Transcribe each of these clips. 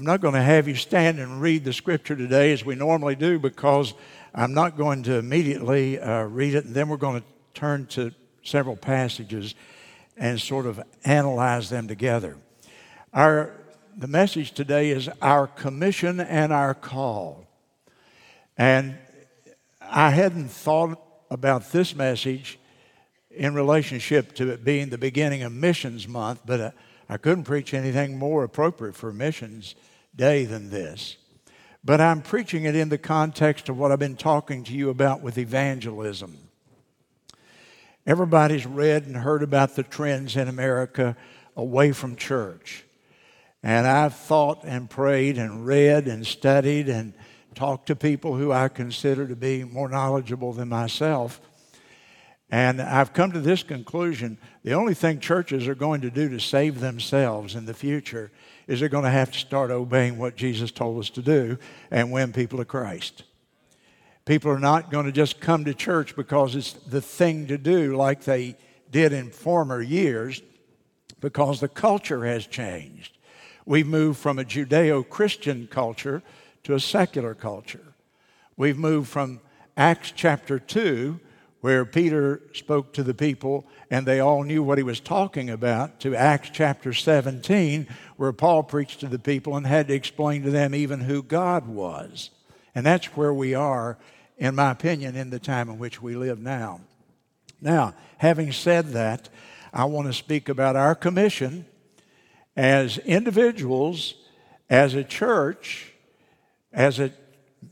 I'm not going to have you stand and read the scripture today as we normally do because I'm not going to immediately uh, read it, and then we're going to turn to several passages and sort of analyze them together. Our, the message today is our commission and our call. And I hadn't thought about this message in relationship to it being the beginning of Missions Month, but uh, I couldn't preach anything more appropriate for Missions Day than this. But I'm preaching it in the context of what I've been talking to you about with evangelism. Everybody's read and heard about the trends in America away from church. And I've thought and prayed and read and studied and talked to people who I consider to be more knowledgeable than myself. And I've come to this conclusion the only thing churches are going to do to save themselves in the future is they're going to have to start obeying what Jesus told us to do and win people to Christ. People are not going to just come to church because it's the thing to do like they did in former years, because the culture has changed. We've moved from a Judeo Christian culture to a secular culture. We've moved from Acts chapter 2, where Peter spoke to the people and they all knew what he was talking about, to Acts chapter 17, where Paul preached to the people and had to explain to them even who God was. And that's where we are, in my opinion, in the time in which we live now. Now, having said that, I want to speak about our commission as individuals, as a church, as a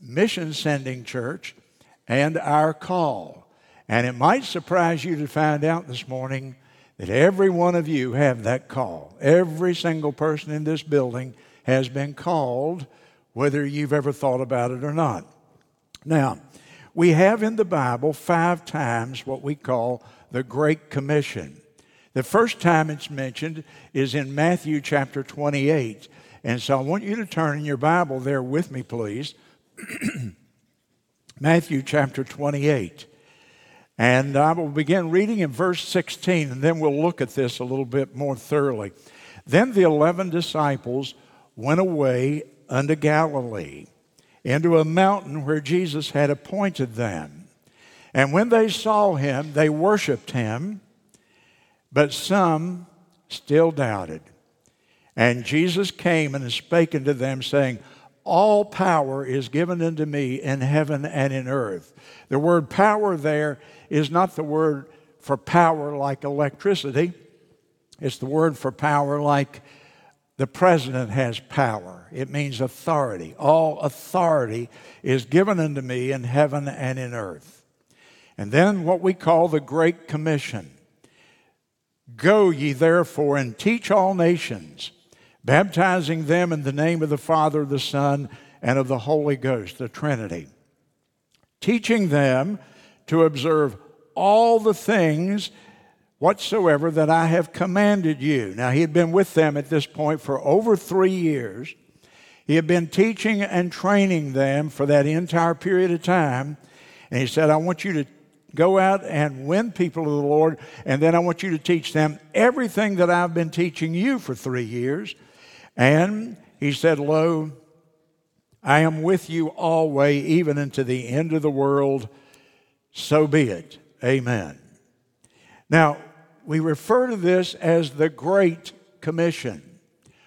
mission sending church, and our call. And it might surprise you to find out this morning that every one of you have that call. Every single person in this building has been called, whether you've ever thought about it or not. Now, we have in the Bible five times what we call the Great Commission. The first time it's mentioned is in Matthew chapter 28. And so I want you to turn in your Bible there with me, please. Matthew chapter 28. And I will begin reading in verse 16, and then we'll look at this a little bit more thoroughly. Then the eleven disciples went away unto Galilee, into a mountain where Jesus had appointed them. And when they saw him, they worshiped him, but some still doubted. And Jesus came and spake unto them, saying, All power is given unto me in heaven and in earth. The word power there is not the word for power like electricity, it's the word for power like the president has power. It means authority. All authority is given unto me in heaven and in earth. And then what we call the Great Commission Go ye therefore and teach all nations, baptizing them in the name of the Father, the Son, and of the Holy Ghost, the Trinity, teaching them to observe all the things whatsoever that I have commanded you. Now, he had been with them at this point for over three years. He had been teaching and training them for that entire period of time. And he said, I want you to go out and win people to the Lord, and then I want you to teach them everything that I've been teaching you for three years. And he said, Lo, I am with you always, even unto the end of the world. So be it. Amen. Now, we refer to this as the Great Commission.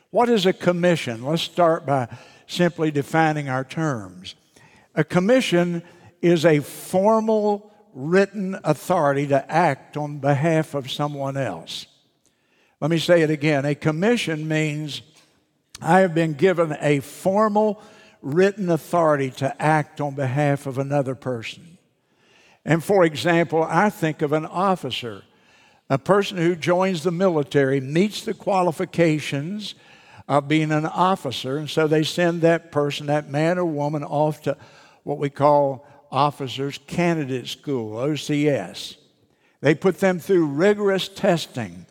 What is a commission? Let's start by simply defining our terms. A commission is a formal written authority to act on behalf of someone else. Let me say it again. A commission means I have been given a formal written authority to act on behalf of another person. And for example, I think of an officer, a person who joins the military, meets the qualifications of being an officer, and so they send that person, that man or woman, off to what we call Officers Candidate School, OCS. They put them through rigorous testing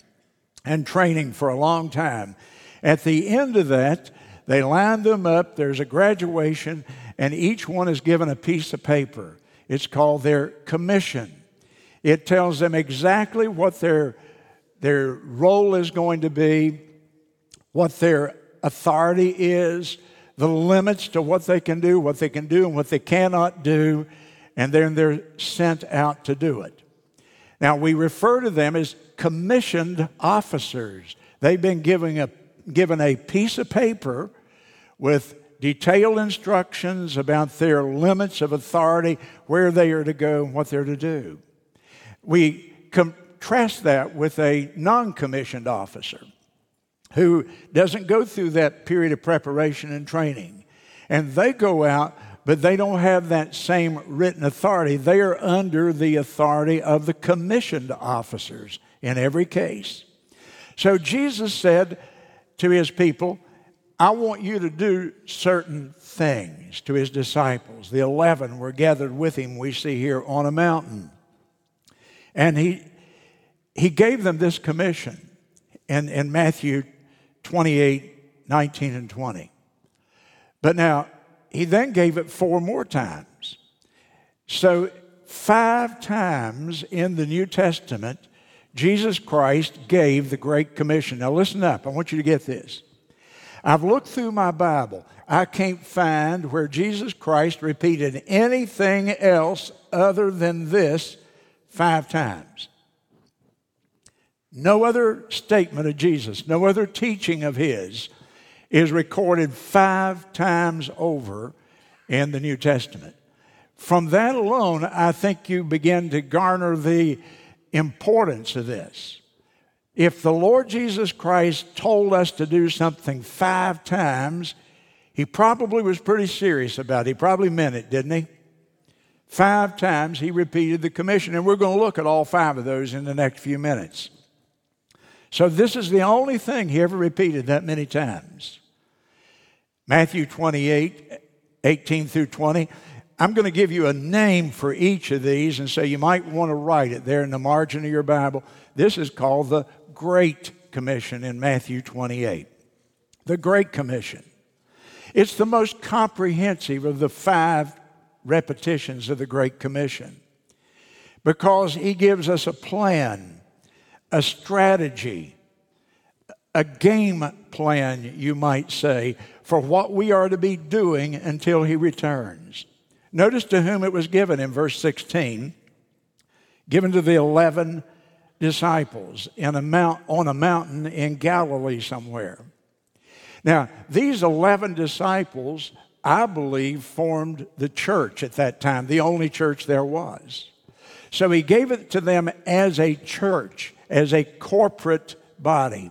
and training for a long time. At the end of that, they line them up, there's a graduation, and each one is given a piece of paper. It's called their commission. It tells them exactly what their, their role is going to be, what their authority is, the limits to what they can do, what they can do, and what they cannot do, and then they're sent out to do it. Now, we refer to them as commissioned officers. They've been given a, given a piece of paper with detailed instructions about their limits of authority, where they are to go, and what they're to do. We contrast that with a non commissioned officer who doesn't go through that period of preparation and training. And they go out, but they don't have that same written authority. They are under the authority of the commissioned officers in every case. So Jesus said to his people, I want you to do certain things to his disciples. The 11 were gathered with him, we see here on a mountain. And he, he gave them this commission in, in Matthew 28 19 and 20. But now, he then gave it four more times. So, five times in the New Testament, Jesus Christ gave the Great Commission. Now, listen up. I want you to get this. I've looked through my Bible. I can't find where Jesus Christ repeated anything else other than this five times. No other statement of Jesus, no other teaching of his is recorded five times over in the New Testament. From that alone, I think you begin to garner the importance of this. If the Lord Jesus Christ told us to do something five times, he probably was pretty serious about it. He probably meant it, didn't he? Five times he repeated the commission, and we're going to look at all five of those in the next few minutes. So, this is the only thing he ever repeated that many times. Matthew 28, 18 through 20. I'm going to give you a name for each of these, and so you might want to write it there in the margin of your Bible. This is called the Great Commission in Matthew 28. The Great Commission. It's the most comprehensive of the five repetitions of the Great Commission because he gives us a plan a strategy, a game plan, you might say, for what we are to be doing until he returns. Notice to whom it was given in verse 16 given to the 11 disciples in a mount, on a mountain in Galilee somewhere. Now, these 11 disciples, I believe, formed the church at that time, the only church there was. So he gave it to them as a church as a corporate body.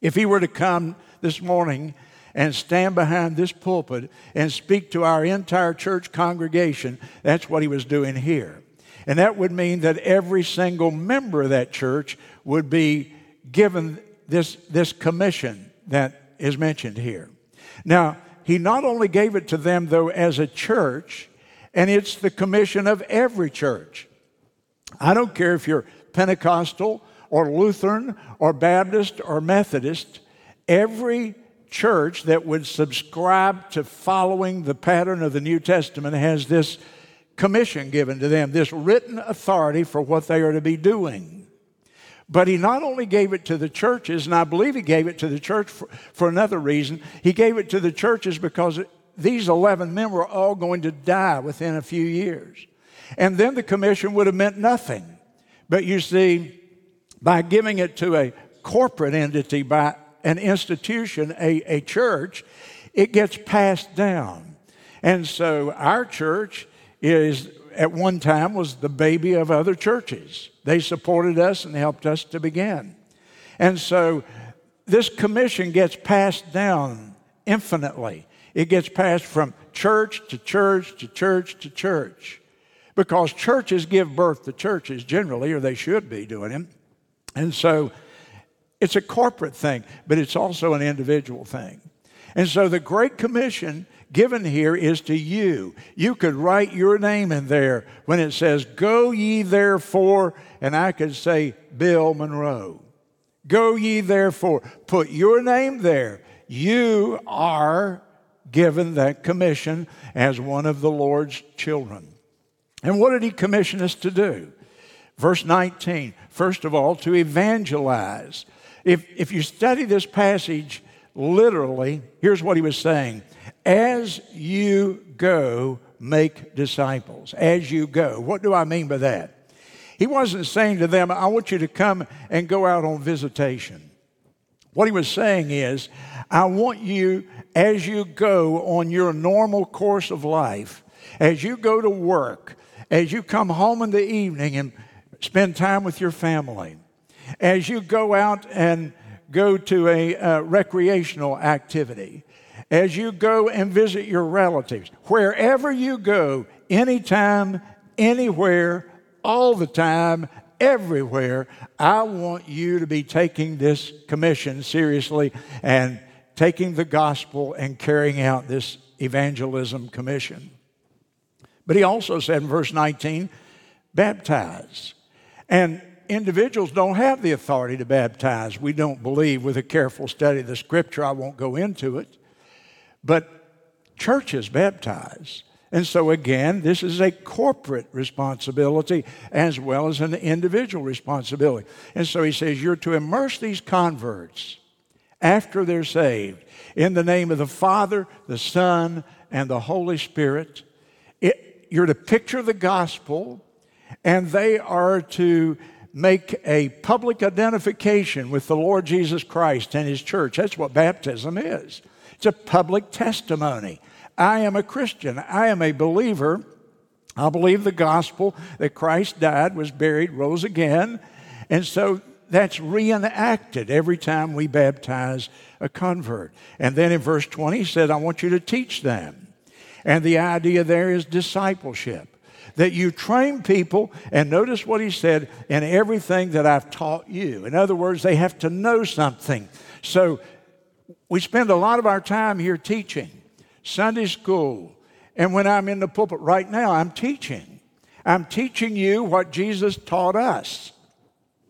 If he were to come this morning and stand behind this pulpit and speak to our entire church congregation, that's what he was doing here. And that would mean that every single member of that church would be given this, this commission that is mentioned here. Now, he not only gave it to them, though, as a church, and it's the commission of every church. I don't care if you're Pentecostal or Lutheran or Baptist or Methodist, every church that would subscribe to following the pattern of the New Testament has this commission given to them, this written authority for what they are to be doing. But he not only gave it to the churches, and I believe he gave it to the church for, for another reason, he gave it to the churches because these 11 men were all going to die within a few years. And then the commission would have meant nothing. But you see, by giving it to a corporate entity, by an institution, a, a church, it gets passed down. And so our church is at one time was the baby of other churches. They supported us and helped us to begin. And so this commission gets passed down infinitely. It gets passed from church to church to church to church because churches give birth to churches generally, or they should be doing it. And so it's a corporate thing, but it's also an individual thing. And so the Great Commission given here is to you. You could write your name in there when it says, Go ye therefore, and I could say, Bill Monroe. Go ye therefore. Put your name there. You are given that commission as one of the Lord's children. And what did he commission us to do? Verse 19, first of all, to evangelize. If, if you study this passage literally, here's what he was saying As you go, make disciples. As you go. What do I mean by that? He wasn't saying to them, I want you to come and go out on visitation. What he was saying is, I want you, as you go on your normal course of life, as you go to work, as you come home in the evening and spend time with your family, as you go out and go to a uh, recreational activity, as you go and visit your relatives, wherever you go, anytime, anywhere, all the time, everywhere. I want you to be taking this commission seriously and taking the gospel and carrying out this evangelism commission. But he also said in verse 19, baptize. And individuals don't have the authority to baptize. We don't believe with a careful study of the scripture. I won't go into it. But churches baptize. And so, again, this is a corporate responsibility as well as an individual responsibility. And so he says, You're to immerse these converts after they're saved in the name of the Father, the Son, and the Holy Spirit. It, you're to picture the gospel, and they are to make a public identification with the Lord Jesus Christ and His church. That's what baptism is. It's a public testimony. I am a Christian. I am a believer. I believe the gospel that Christ died, was buried, rose again. And so that's reenacted every time we baptize a convert. And then in verse 20, he said, I want you to teach them. And the idea there is discipleship. That you train people, and notice what he said, in everything that I've taught you. In other words, they have to know something. So we spend a lot of our time here teaching. Sunday school. And when I'm in the pulpit right now, I'm teaching. I'm teaching you what Jesus taught us.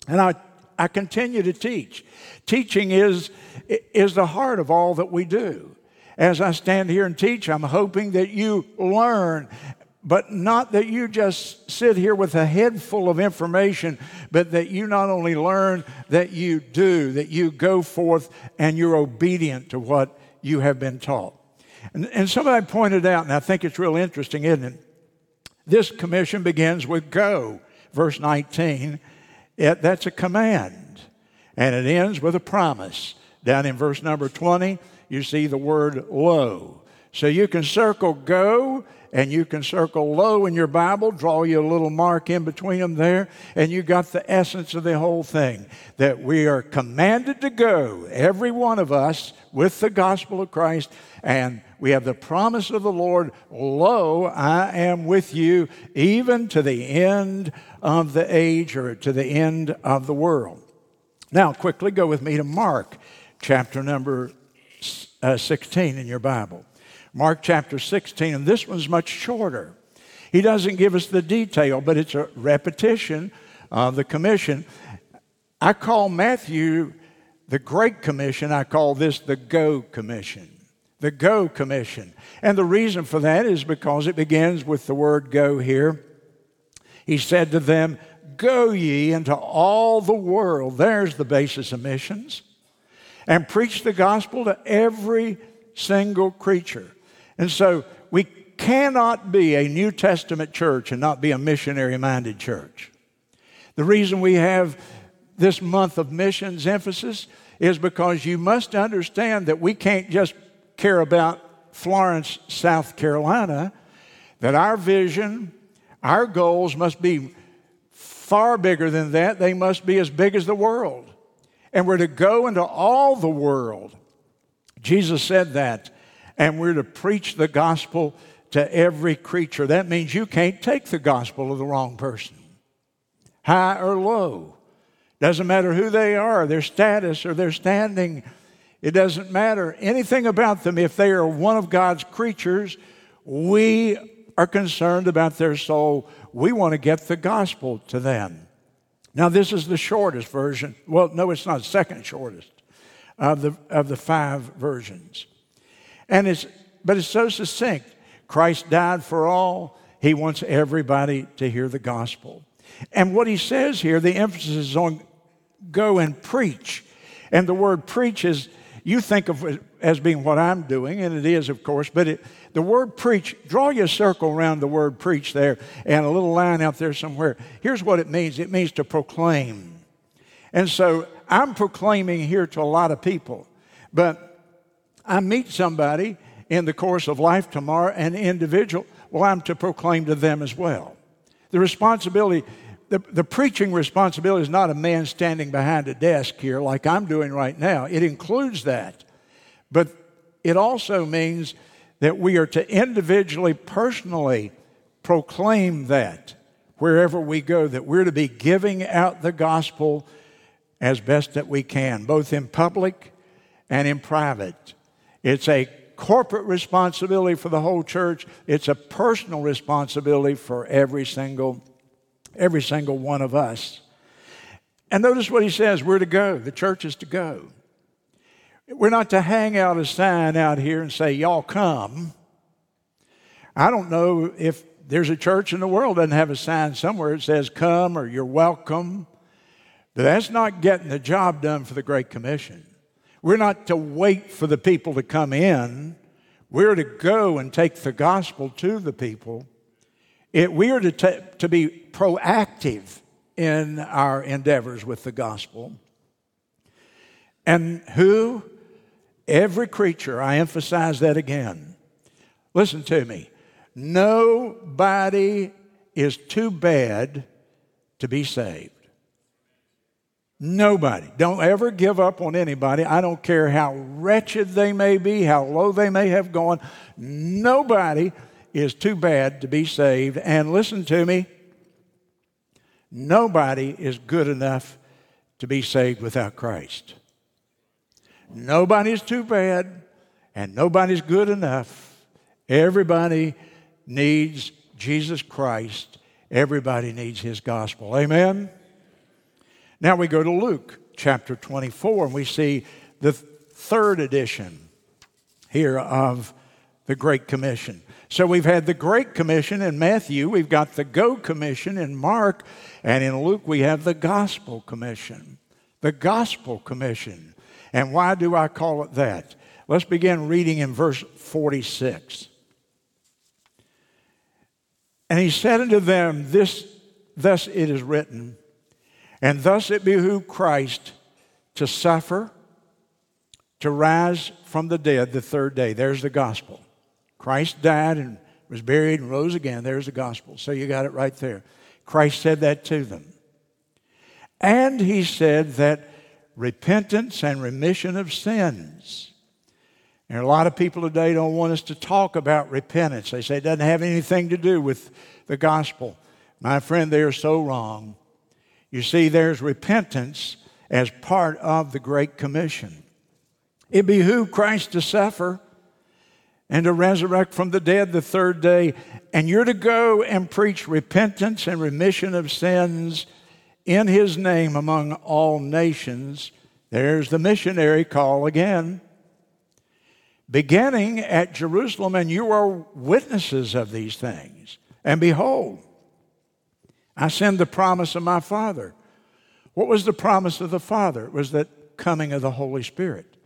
And I, I continue to teach. Teaching is, is the heart of all that we do. As I stand here and teach, I'm hoping that you learn, but not that you just sit here with a head full of information, but that you not only learn, that you do, that you go forth and you're obedient to what you have been taught. And, and somebody pointed out, and I think it's real interesting, isn't it? This commission begins with go, verse 19. It, that's a command. And it ends with a promise. Down in verse number 20, you see the word lo. So you can circle go and you can circle lo in your Bible, draw you a little mark in between them there, and you got the essence of the whole thing that we are commanded to go, every one of us, with the gospel of Christ, and we have the promise of the Lord Lo, I am with you even to the end of the age or to the end of the world. Now, quickly go with me to Mark chapter number uh, 16 in your Bible. Mark chapter 16, and this one's much shorter. He doesn't give us the detail, but it's a repetition of the commission. I call Matthew the Great Commission, I call this the Go Commission the Go Commission. And the reason for that is because it begins with the word go here. He said to them, Go ye into all the world. There's the basis of missions. And preach the gospel to every single creature. And so we cannot be a New Testament church and not be a missionary minded church. The reason we have this month of missions emphasis is because you must understand that we can't just care about Florence, South Carolina, that our vision, our goals must be far bigger than that. They must be as big as the world. And we're to go into all the world. Jesus said that. And we're to preach the gospel to every creature. That means you can't take the gospel of the wrong person, high or low. Doesn't matter who they are, their status or their standing it doesn't matter anything about them. If they are one of God's creatures, we are concerned about their soul. We want to get the gospel to them. Now, this is the shortest version. Well, no, it's not second shortest of the, of the five versions. And it's, but it's so succinct. Christ died for all. He wants everybody to hear the gospel. And what he says here, the emphasis is on go and preach. And the word preach is you think of it as being what I'm doing, and it is, of course, but it, the word preach, draw your circle around the word preach there and a little line out there somewhere. Here's what it means it means to proclaim. And so I'm proclaiming here to a lot of people, but I meet somebody in the course of life tomorrow, an individual, well, I'm to proclaim to them as well. The responsibility, the, the preaching responsibility is not a man standing behind a desk here like I'm doing right now. It includes that. But it also means that we are to individually, personally proclaim that wherever we go, that we're to be giving out the gospel as best that we can, both in public and in private. It's a corporate responsibility for the whole church, it's a personal responsibility for every single every single one of us. And notice what he says, we're to go. The church is to go. We're not to hang out a sign out here and say, Y'all come. I don't know if there's a church in the world that doesn't have a sign somewhere that says come or you're welcome. But that's not getting the job done for the Great Commission. We're not to wait for the people to come in. We're to go and take the gospel to the people. It, we are to, t- to be proactive in our endeavors with the gospel. And who? Every creature, I emphasize that again. Listen to me. Nobody is too bad to be saved. Nobody. Don't ever give up on anybody. I don't care how wretched they may be, how low they may have gone. Nobody is too bad to be saved. And listen to me nobody is good enough to be saved without Christ. Nobody's too bad, and nobody's good enough. Everybody needs Jesus Christ. Everybody needs His gospel. Amen? Now we go to Luke chapter 24, and we see the third edition here of the Great Commission. So we've had the Great Commission in Matthew, we've got the Go Commission in Mark, and in Luke we have the Gospel Commission. The Gospel Commission. And why do I call it that? Let's begin reading in verse 46. And he said unto them, This thus it is written, and thus it behooved Christ to suffer, to rise from the dead the third day. There's the gospel. Christ died and was buried and rose again. There's the gospel. So you got it right there. Christ said that to them. And he said that repentance and remission of sins. And a lot of people today don't want us to talk about repentance. They say it doesn't have anything to do with the gospel. My friend, they are so wrong. You see, there's repentance as part of the Great Commission. It behooved Christ to suffer and to resurrect from the dead the third day. And you're to go and preach repentance and remission of sins in his name among all nations. There's the missionary call again. Beginning at Jerusalem, and you are witnesses of these things. And behold, I send the promise of my Father. What was the promise of the Father? It was the coming of the Holy Spirit.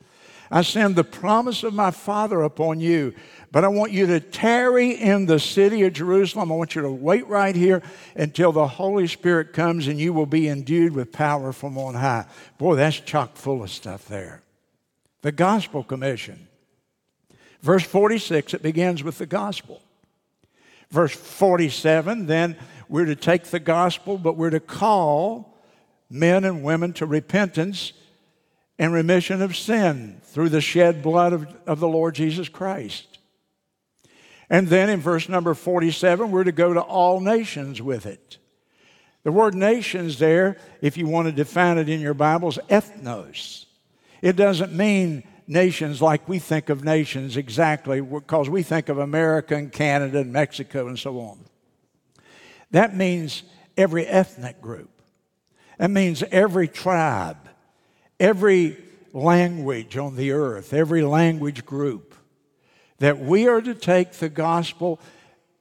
I send the promise of my Father upon you, but I want you to tarry in the city of Jerusalem. I want you to wait right here until the Holy Spirit comes and you will be endued with power from on high. Boy, that's chock full of stuff there. The Gospel Commission. Verse 46, it begins with the gospel. Verse 47, then we're to take the gospel, but we're to call men and women to repentance and remission of sin through the shed blood of, of the Lord Jesus Christ. And then in verse number 47, we're to go to all nations with it. The word nations there, if you want to define it in your Bibles, ethnos. It doesn't mean nations like we think of nations exactly, because we think of America and Canada and Mexico and so on. That means every ethnic group. That means every tribe, every language on the earth, every language group. That we are to take the gospel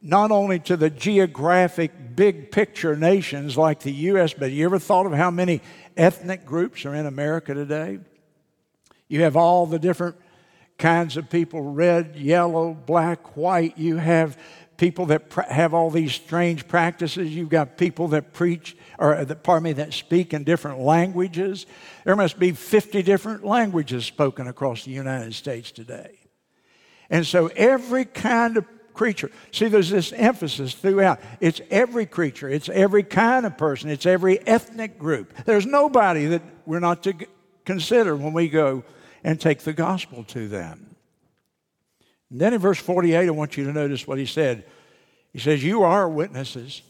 not only to the geographic big picture nations like the U.S., but you ever thought of how many ethnic groups are in America today? You have all the different kinds of people red, yellow, black, white. You have people that pr- have all these strange practices. You've got people that preach, or that, pardon me, that speak in different languages. There must be 50 different languages spoken across the United States today. And so every kind of creature, see, there's this emphasis throughout. It's every creature, it's every kind of person, it's every ethnic group. There's nobody that we're not to consider when we go and take the gospel to them. And then in verse 48, I want you to notice what he said. He says, You are witnesses.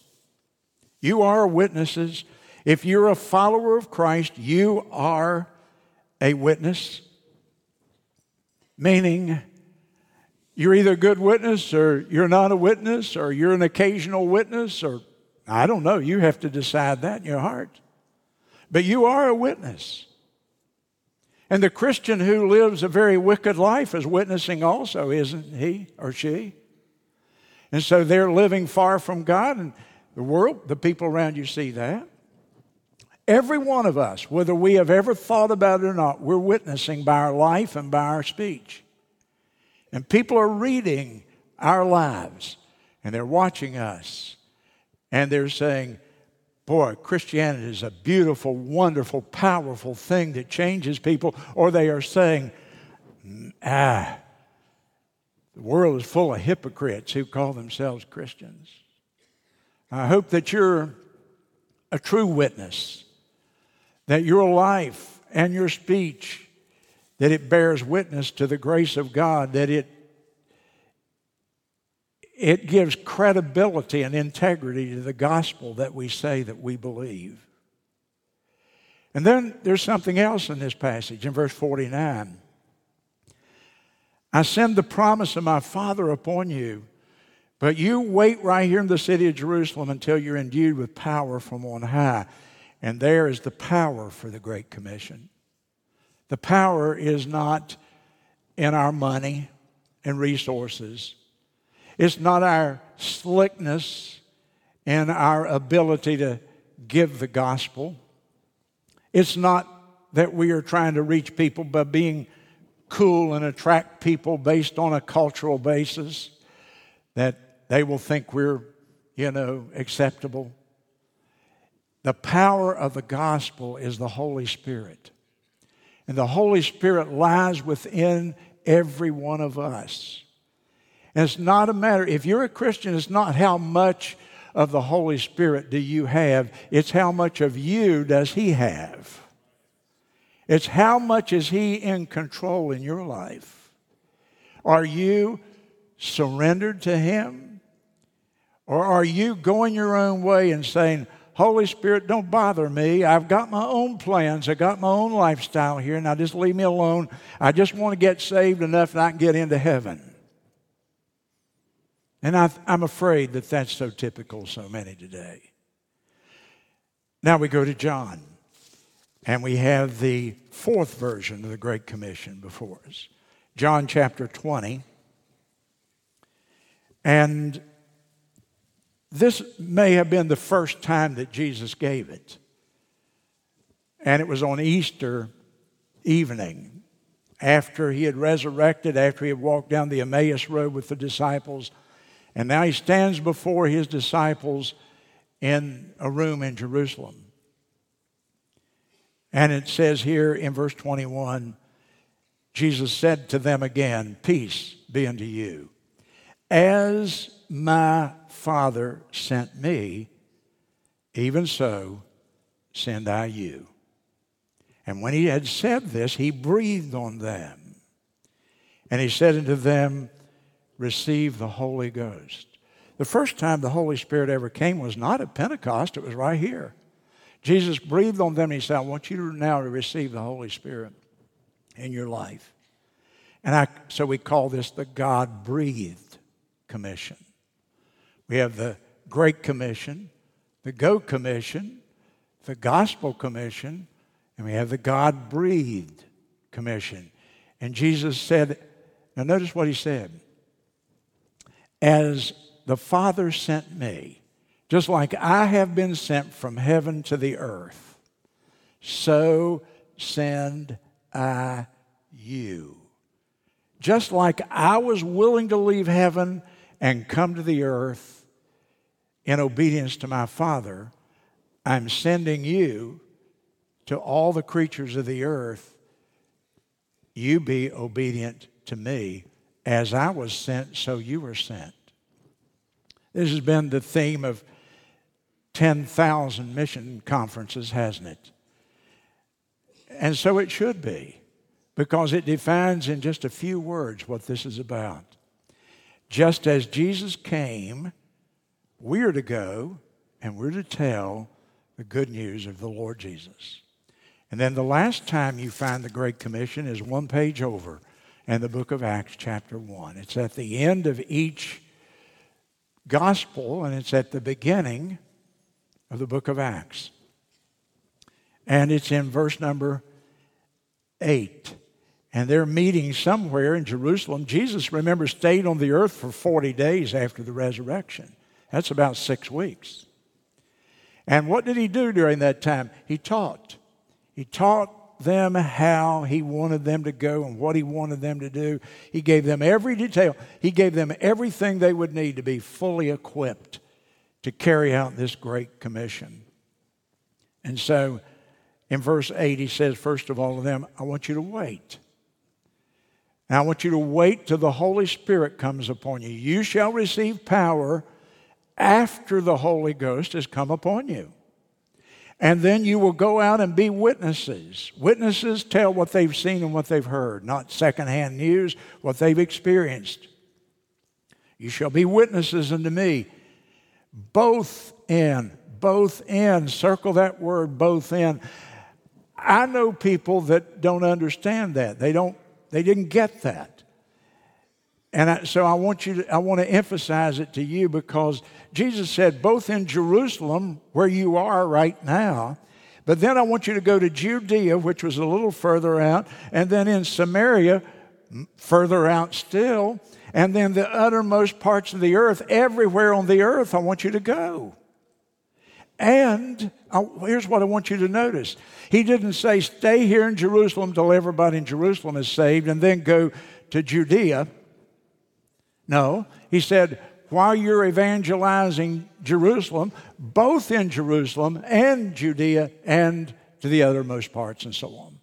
You are witnesses. If you're a follower of Christ, you are a witness. Meaning, you're either a good witness or you're not a witness or you're an occasional witness or I don't know. You have to decide that in your heart. But you are a witness. And the Christian who lives a very wicked life is witnessing also, isn't he or she? And so they're living far from God, and the world, the people around you see that. Every one of us, whether we have ever thought about it or not, we're witnessing by our life and by our speech. And people are reading our lives, and they're watching us, and they're saying, boy, Christianity is a beautiful, wonderful, powerful thing that changes people, or they are saying, ah, the world is full of hypocrites who call themselves Christians. I hope that you're a true witness, that your life and your speech, that it bears witness to the grace of God, that it it gives credibility and integrity to the gospel that we say that we believe. And then there's something else in this passage in verse 49. I send the promise of my Father upon you, but you wait right here in the city of Jerusalem until you're endued with power from on high. And there is the power for the Great Commission. The power is not in our money and resources. It's not our slickness and our ability to give the gospel. It's not that we are trying to reach people by being cool and attract people based on a cultural basis that they will think we're, you know, acceptable. The power of the gospel is the Holy Spirit. And the Holy Spirit lies within every one of us. And it's not a matter, if you're a Christian, it's not how much of the Holy Spirit do you have, it's how much of you does He have. It's how much is He in control in your life. Are you surrendered to Him? Or are you going your own way and saying, Holy Spirit, don't bother me. I've got my own plans. I've got my own lifestyle here. Now just leave me alone. I just want to get saved enough that I can get into heaven. And I, am afraid that that's so typical so many today. Now we go to John, and we have the fourth version of the Great Commission before us John chapter 20. And this may have been the first time that Jesus gave it. And it was on Easter evening, after he had resurrected, after he had walked down the Emmaus Road with the disciples and now he stands before his disciples in a room in Jerusalem. And it says here in verse 21 Jesus said to them again, Peace be unto you. As my Father sent me, even so send I you. And when he had said this, he breathed on them. And he said unto them, receive the Holy Ghost. The first time the Holy Spirit ever came was not at Pentecost, it was right here. Jesus breathed on them and he said, I want you now to receive the Holy Spirit in your life. And I, so we call this the God breathed commission. We have the Great Commission, the Go Commission, the Gospel Commission, and we have the God breathed commission. And Jesus said, now notice what he said. As the Father sent me, just like I have been sent from heaven to the earth, so send I you. Just like I was willing to leave heaven and come to the earth in obedience to my Father, I'm sending you to all the creatures of the earth. You be obedient to me. As I was sent, so you were sent. This has been the theme of 10,000 mission conferences, hasn't it? And so it should be, because it defines in just a few words what this is about. Just as Jesus came, we're to go and we're to tell the good news of the Lord Jesus. And then the last time you find the Great Commission is one page over in the book of Acts, chapter 1. It's at the end of each gospel, and it's at the beginning of the book of Acts. And it's in verse number 8. And they're meeting somewhere in Jerusalem. Jesus, remember, stayed on the earth for 40 days after the resurrection. That's about six weeks. And what did he do during that time? He taught. He taught them how he wanted them to go and what he wanted them to do. He gave them every detail. He gave them everything they would need to be fully equipped to carry out this great commission. And so in verse 8, he says, first of all to them, I want you to wait. Now, I want you to wait till the Holy Spirit comes upon you. You shall receive power after the Holy Ghost has come upon you. And then you will go out and be witnesses. Witnesses tell what they've seen and what they've heard, not secondhand news, what they've experienced. You shall be witnesses unto me, both in, both in, circle that word, both in. I know people that don't understand that. They don't, they didn't get that. And I, so I want you to, I want to emphasize it to you because Jesus said, both in Jerusalem, where you are right now, but then I want you to go to Judea, which was a little further out, and then in Samaria, further out still, and then the uttermost parts of the earth, everywhere on the earth, I want you to go. And I, here's what I want you to notice. He didn't say, stay here in Jerusalem till everybody in Jerusalem is saved and then go to Judea. No, he said, while you're evangelizing Jerusalem, both in Jerusalem and Judea and to the othermost parts and so on.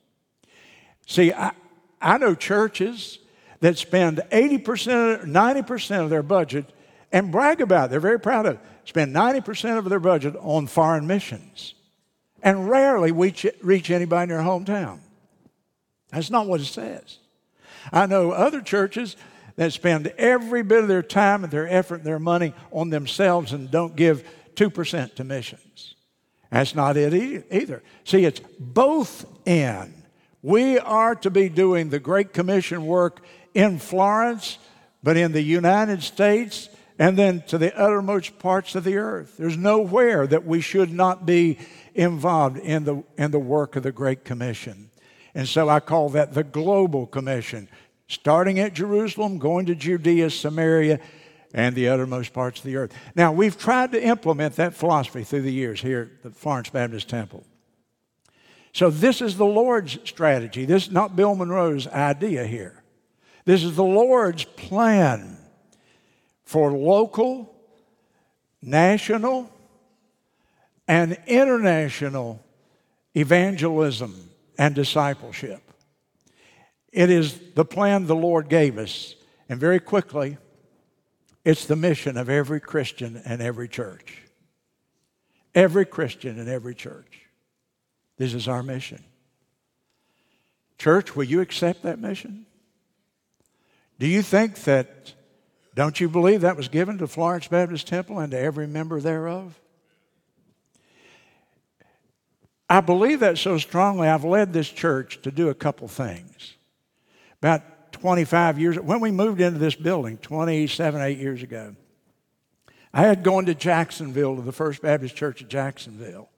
See, I, I know churches that spend 80%, 90% of their budget and brag about it. They're very proud of it. Spend 90% of their budget on foreign missions and rarely reach, reach anybody in their hometown. That's not what it says. I know other churches that spend every bit of their time and their effort and their money on themselves and don't give 2% to missions. That's not it either. See, it's both in. We are to be doing the Great Commission work in Florence, but in the United States and then to the uttermost parts of the earth. There's nowhere that we should not be involved in the, in the work of the Great Commission. And so I call that the Global Commission starting at Jerusalem, going to Judea, Samaria, and the uttermost parts of the earth. Now, we've tried to implement that philosophy through the years here at the Florence Baptist Temple. So, this is the Lord's strategy. This is not Bill Monroe's idea here. This is the Lord's plan for local, national, and international evangelism and discipleship. It is the plan the Lord gave us. And very quickly, it's the mission of every Christian and every church. Every Christian and every church. This is our mission. Church, will you accept that mission? Do you think that, don't you believe that was given to Florence Baptist Temple and to every member thereof? I believe that so strongly, I've led this church to do a couple things about 25 years, when we moved into this building 27, 8 years ago, I had gone to Jacksonville, to the First Baptist Church of Jacksonville.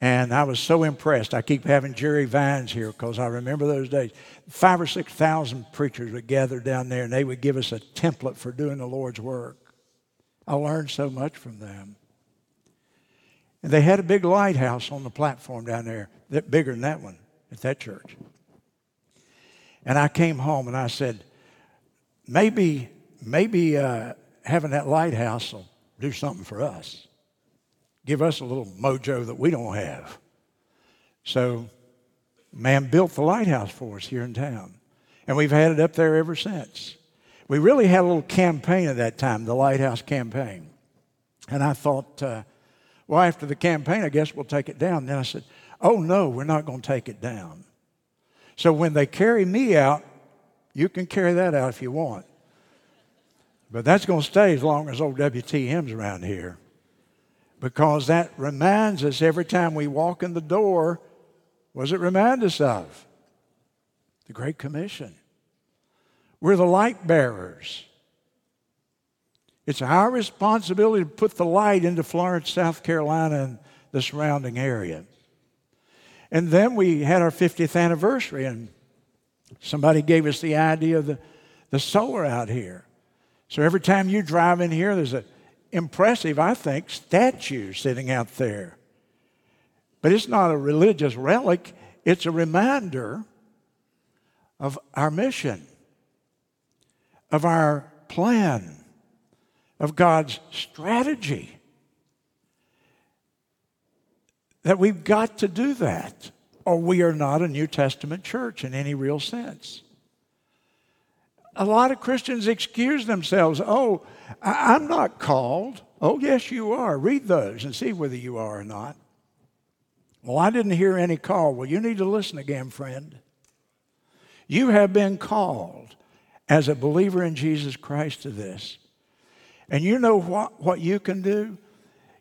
And I was so impressed. I keep having Jerry Vines here because I remember those days. Five or 6,000 preachers would gather down there and they would give us a template for doing the Lord's work. I learned so much from them. And they had a big lighthouse on the platform down there, that bigger than that one at that church. And I came home and I said, maybe, maybe uh, having that lighthouse will do something for us. Give us a little mojo that we don't have. So, man built the lighthouse for us here in town. And we've had it up there ever since. We really had a little campaign at that time, the Lighthouse Campaign. And I thought, uh, well, after the campaign, I guess we'll take it down. Then I said, oh, no, we're not going to take it down. So when they carry me out, you can carry that out if you want. But that's going to stay as long as old WTM's around here. Because that reminds us every time we walk in the door, what does it remind us of? The Great Commission. We're the light bearers. It's our responsibility to put the light into Florence, South Carolina, and the surrounding area. And then we had our 50th anniversary, and somebody gave us the idea of the, the solar out here. So every time you drive in here, there's an impressive, I think, statue sitting out there. But it's not a religious relic, it's a reminder of our mission, of our plan, of God's strategy. That we've got to do that, or we are not a New Testament church in any real sense. A lot of Christians excuse themselves. Oh, I'm not called. Oh, yes, you are. Read those and see whether you are or not. Well, I didn't hear any call. Well, you need to listen again, friend. You have been called as a believer in Jesus Christ to this. And you know what, what you can do?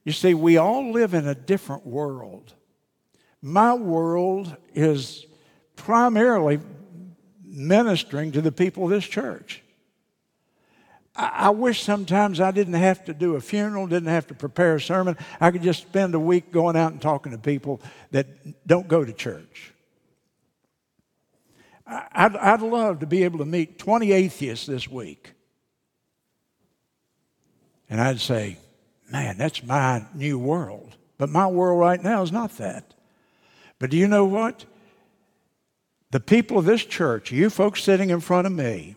You see, we all live in a different world. My world is primarily ministering to the people of this church. I, wish sometimes I didn't have to do a funeral, didn't have to prepare a sermon. I could just spend a week going out and talking to people that don't go to church. I'd, I'd love to be able to meet 20 atheists this week. And I'd say, man, that's my new world. But my world right now is not that. But do you know what? The people of this church, you folks sitting in front of me,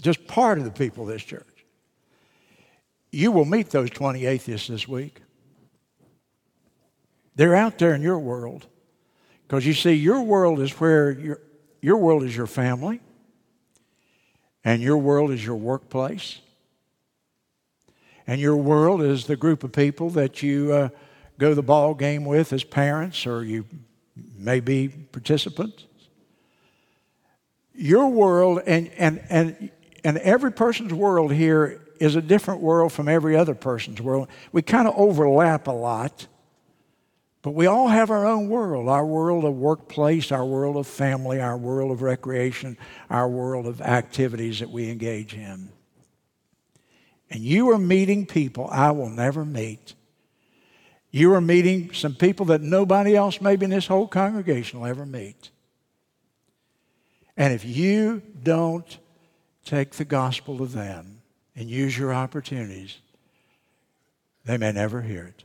just part of the people of this church, you will meet those 20 atheists this week. They're out there in your world. Because you see, your world is where your, your world is your family, and your world is your workplace, and your world is the group of people that you uh, go the ball game with as parents, or you may be participants. Your world and, and, and, and every person's world here is a different world from every other person's world. We kind of overlap a lot. But we all have our own world our world of workplace, our world of family, our world of recreation, our world of activities that we engage in. And you are meeting people I will never meet. You are meeting some people that nobody else, maybe in this whole congregation, will ever meet. And if you don't take the gospel to them and use your opportunities, they may never hear it.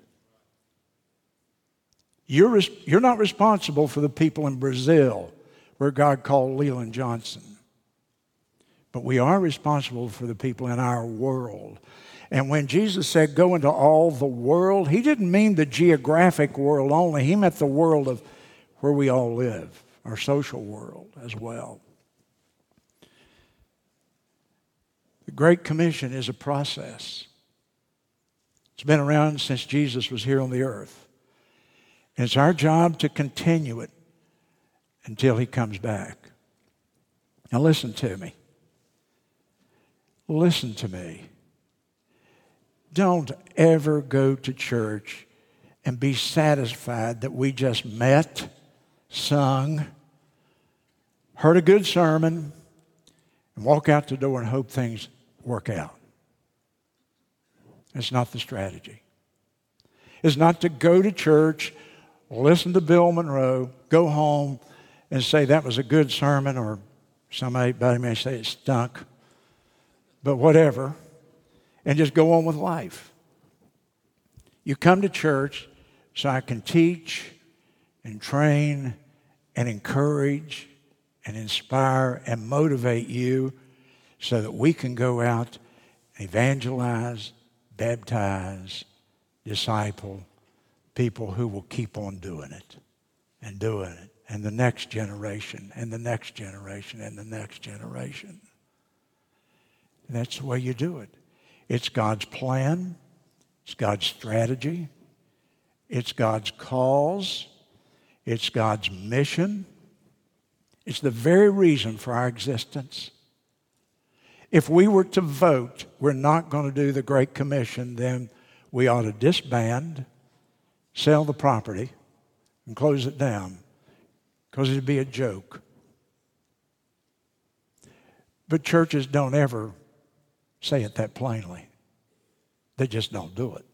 You're, you're not responsible for the people in Brazil where God called Leland Johnson. But we are responsible for the people in our world. And when Jesus said, go into all the world, he didn't mean the geographic world only. He meant the world of where we all live, our social world as well. The Great Commission is a process. It's been around since Jesus was here on the earth. And it's our job to continue it until he comes back. Now, listen to me. Listen to me. Don't ever go to church and be satisfied that we just met, sung, heard a good sermon, and walk out the door and hope things work out. It's not the strategy. It's not to go to church listen to Bill Monroe, go home and say that was a good sermon, or somebody may say it stunk, but whatever, and just go on with life. You come to church so I can teach and train and encourage and inspire and motivate you so that we can go out evangelize, baptize, disciple people who will keep on doing it and doing it, and the next generation, and the next generation, and the next generation. And that's the way you do it. It's God's plan, it's God's strategy, it's God's cause, it's God's mission. It's the very reason for our existence. If we were to vote, we're not going to do the Great Commission, then we ought to disband, sell the property, and close it down because it'd be a joke. But churches don't ever say it that plainly, they just don't do it.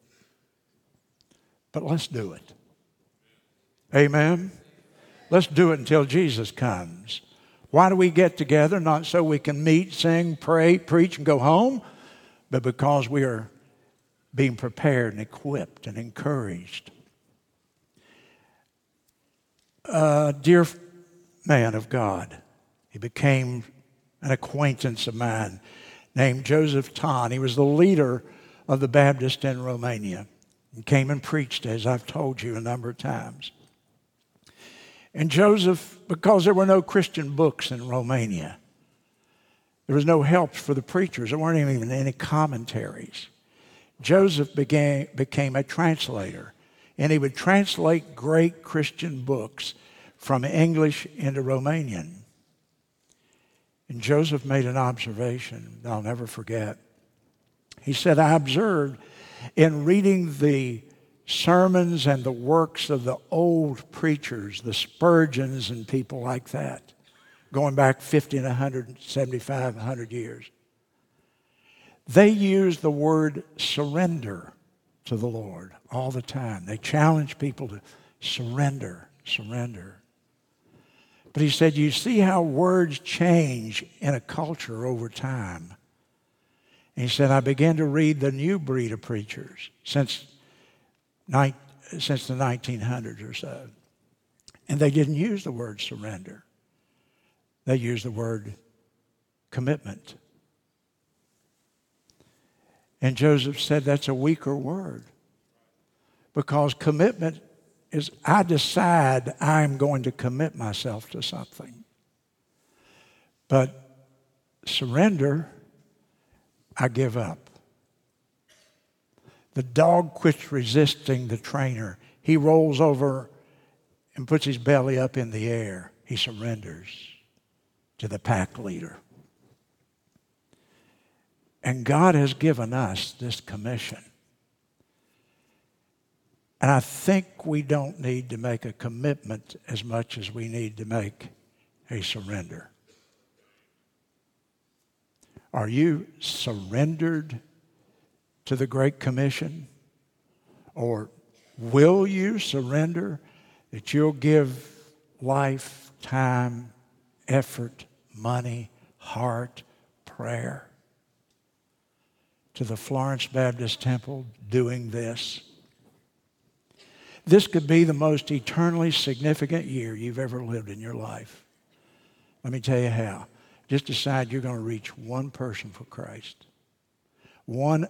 But let's do it. Amen. Let's do it until Jesus comes. Why do we get together? Not so we can meet, sing, pray, preach, and go home, but because we are being prepared and equipped and encouraged. A dear man of God, he became an acquaintance of mine named Joseph Ton. He was the leader of the Baptist in Romania and came and preached, as I've told you a number of times. And Joseph, because there were no Christian books in Romania, there was no help for the preachers. There weren't even any commentaries. Joseph began, became a translator, and he would translate great Christian books from English into Romanian. And Joseph made an observation I'll never forget. He said, I observed in reading the sermons and the works of the old preachers, the Spurgeons and people like that, going back 50 and 175, 100 years. They use the word surrender to the Lord all the time. They challenge people to surrender, surrender. But he said, You see how words change in a culture over time. And he said, I began to read the new breed of preachers since since the 1900s or so. And they didn't use the word surrender, they used the word commitment. And Joseph said that's a weaker word because commitment is I decide I'm going to commit myself to something. But surrender, I give up. The dog quits resisting the trainer. He rolls over and puts his belly up in the air. He surrenders to the pack leader. And God has given us this commission. And I think we don't need to make a commitment as much as we need to make a surrender. Are you surrendered to the Great Commission? Or will you surrender that you'll give life, time, effort, money, heart, prayer to the Florence Baptist Temple doing this? This could be the most eternally significant year you've ever lived in your life. Let me tell you how. Just decide you're going to reach one person for Christ. One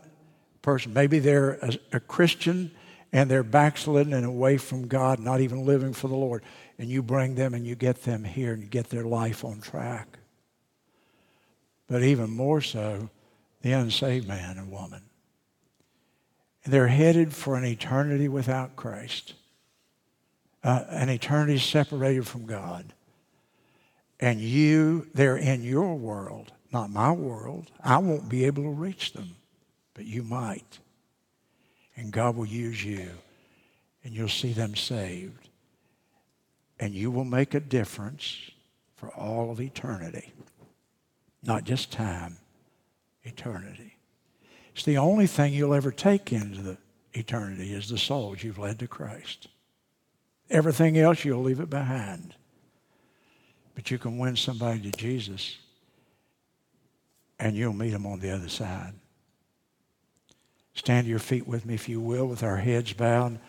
person. Maybe they're a, a Christian and they're backslidden and away from God, not even living for the Lord. And you bring them and you get them here and you get their life on track. But even more so, the unsaved man and woman. They're headed for an eternity without Christ, uh, an eternity separated from God. And you, they're in your world, not my world. I won't be able to reach them but you might. And God will use you, and you'll see them saved. And you will make a difference for all of eternity. Not just time, eternity. It's the only thing you'll ever take into the eternity is the souls you've led to Christ. Everything else, you'll leave it behind. But you can win somebody to Jesus, and you'll meet them on the other side. Stand to your feet with me, if you will, with our heads bowed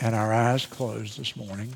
and our eyes closed this morning.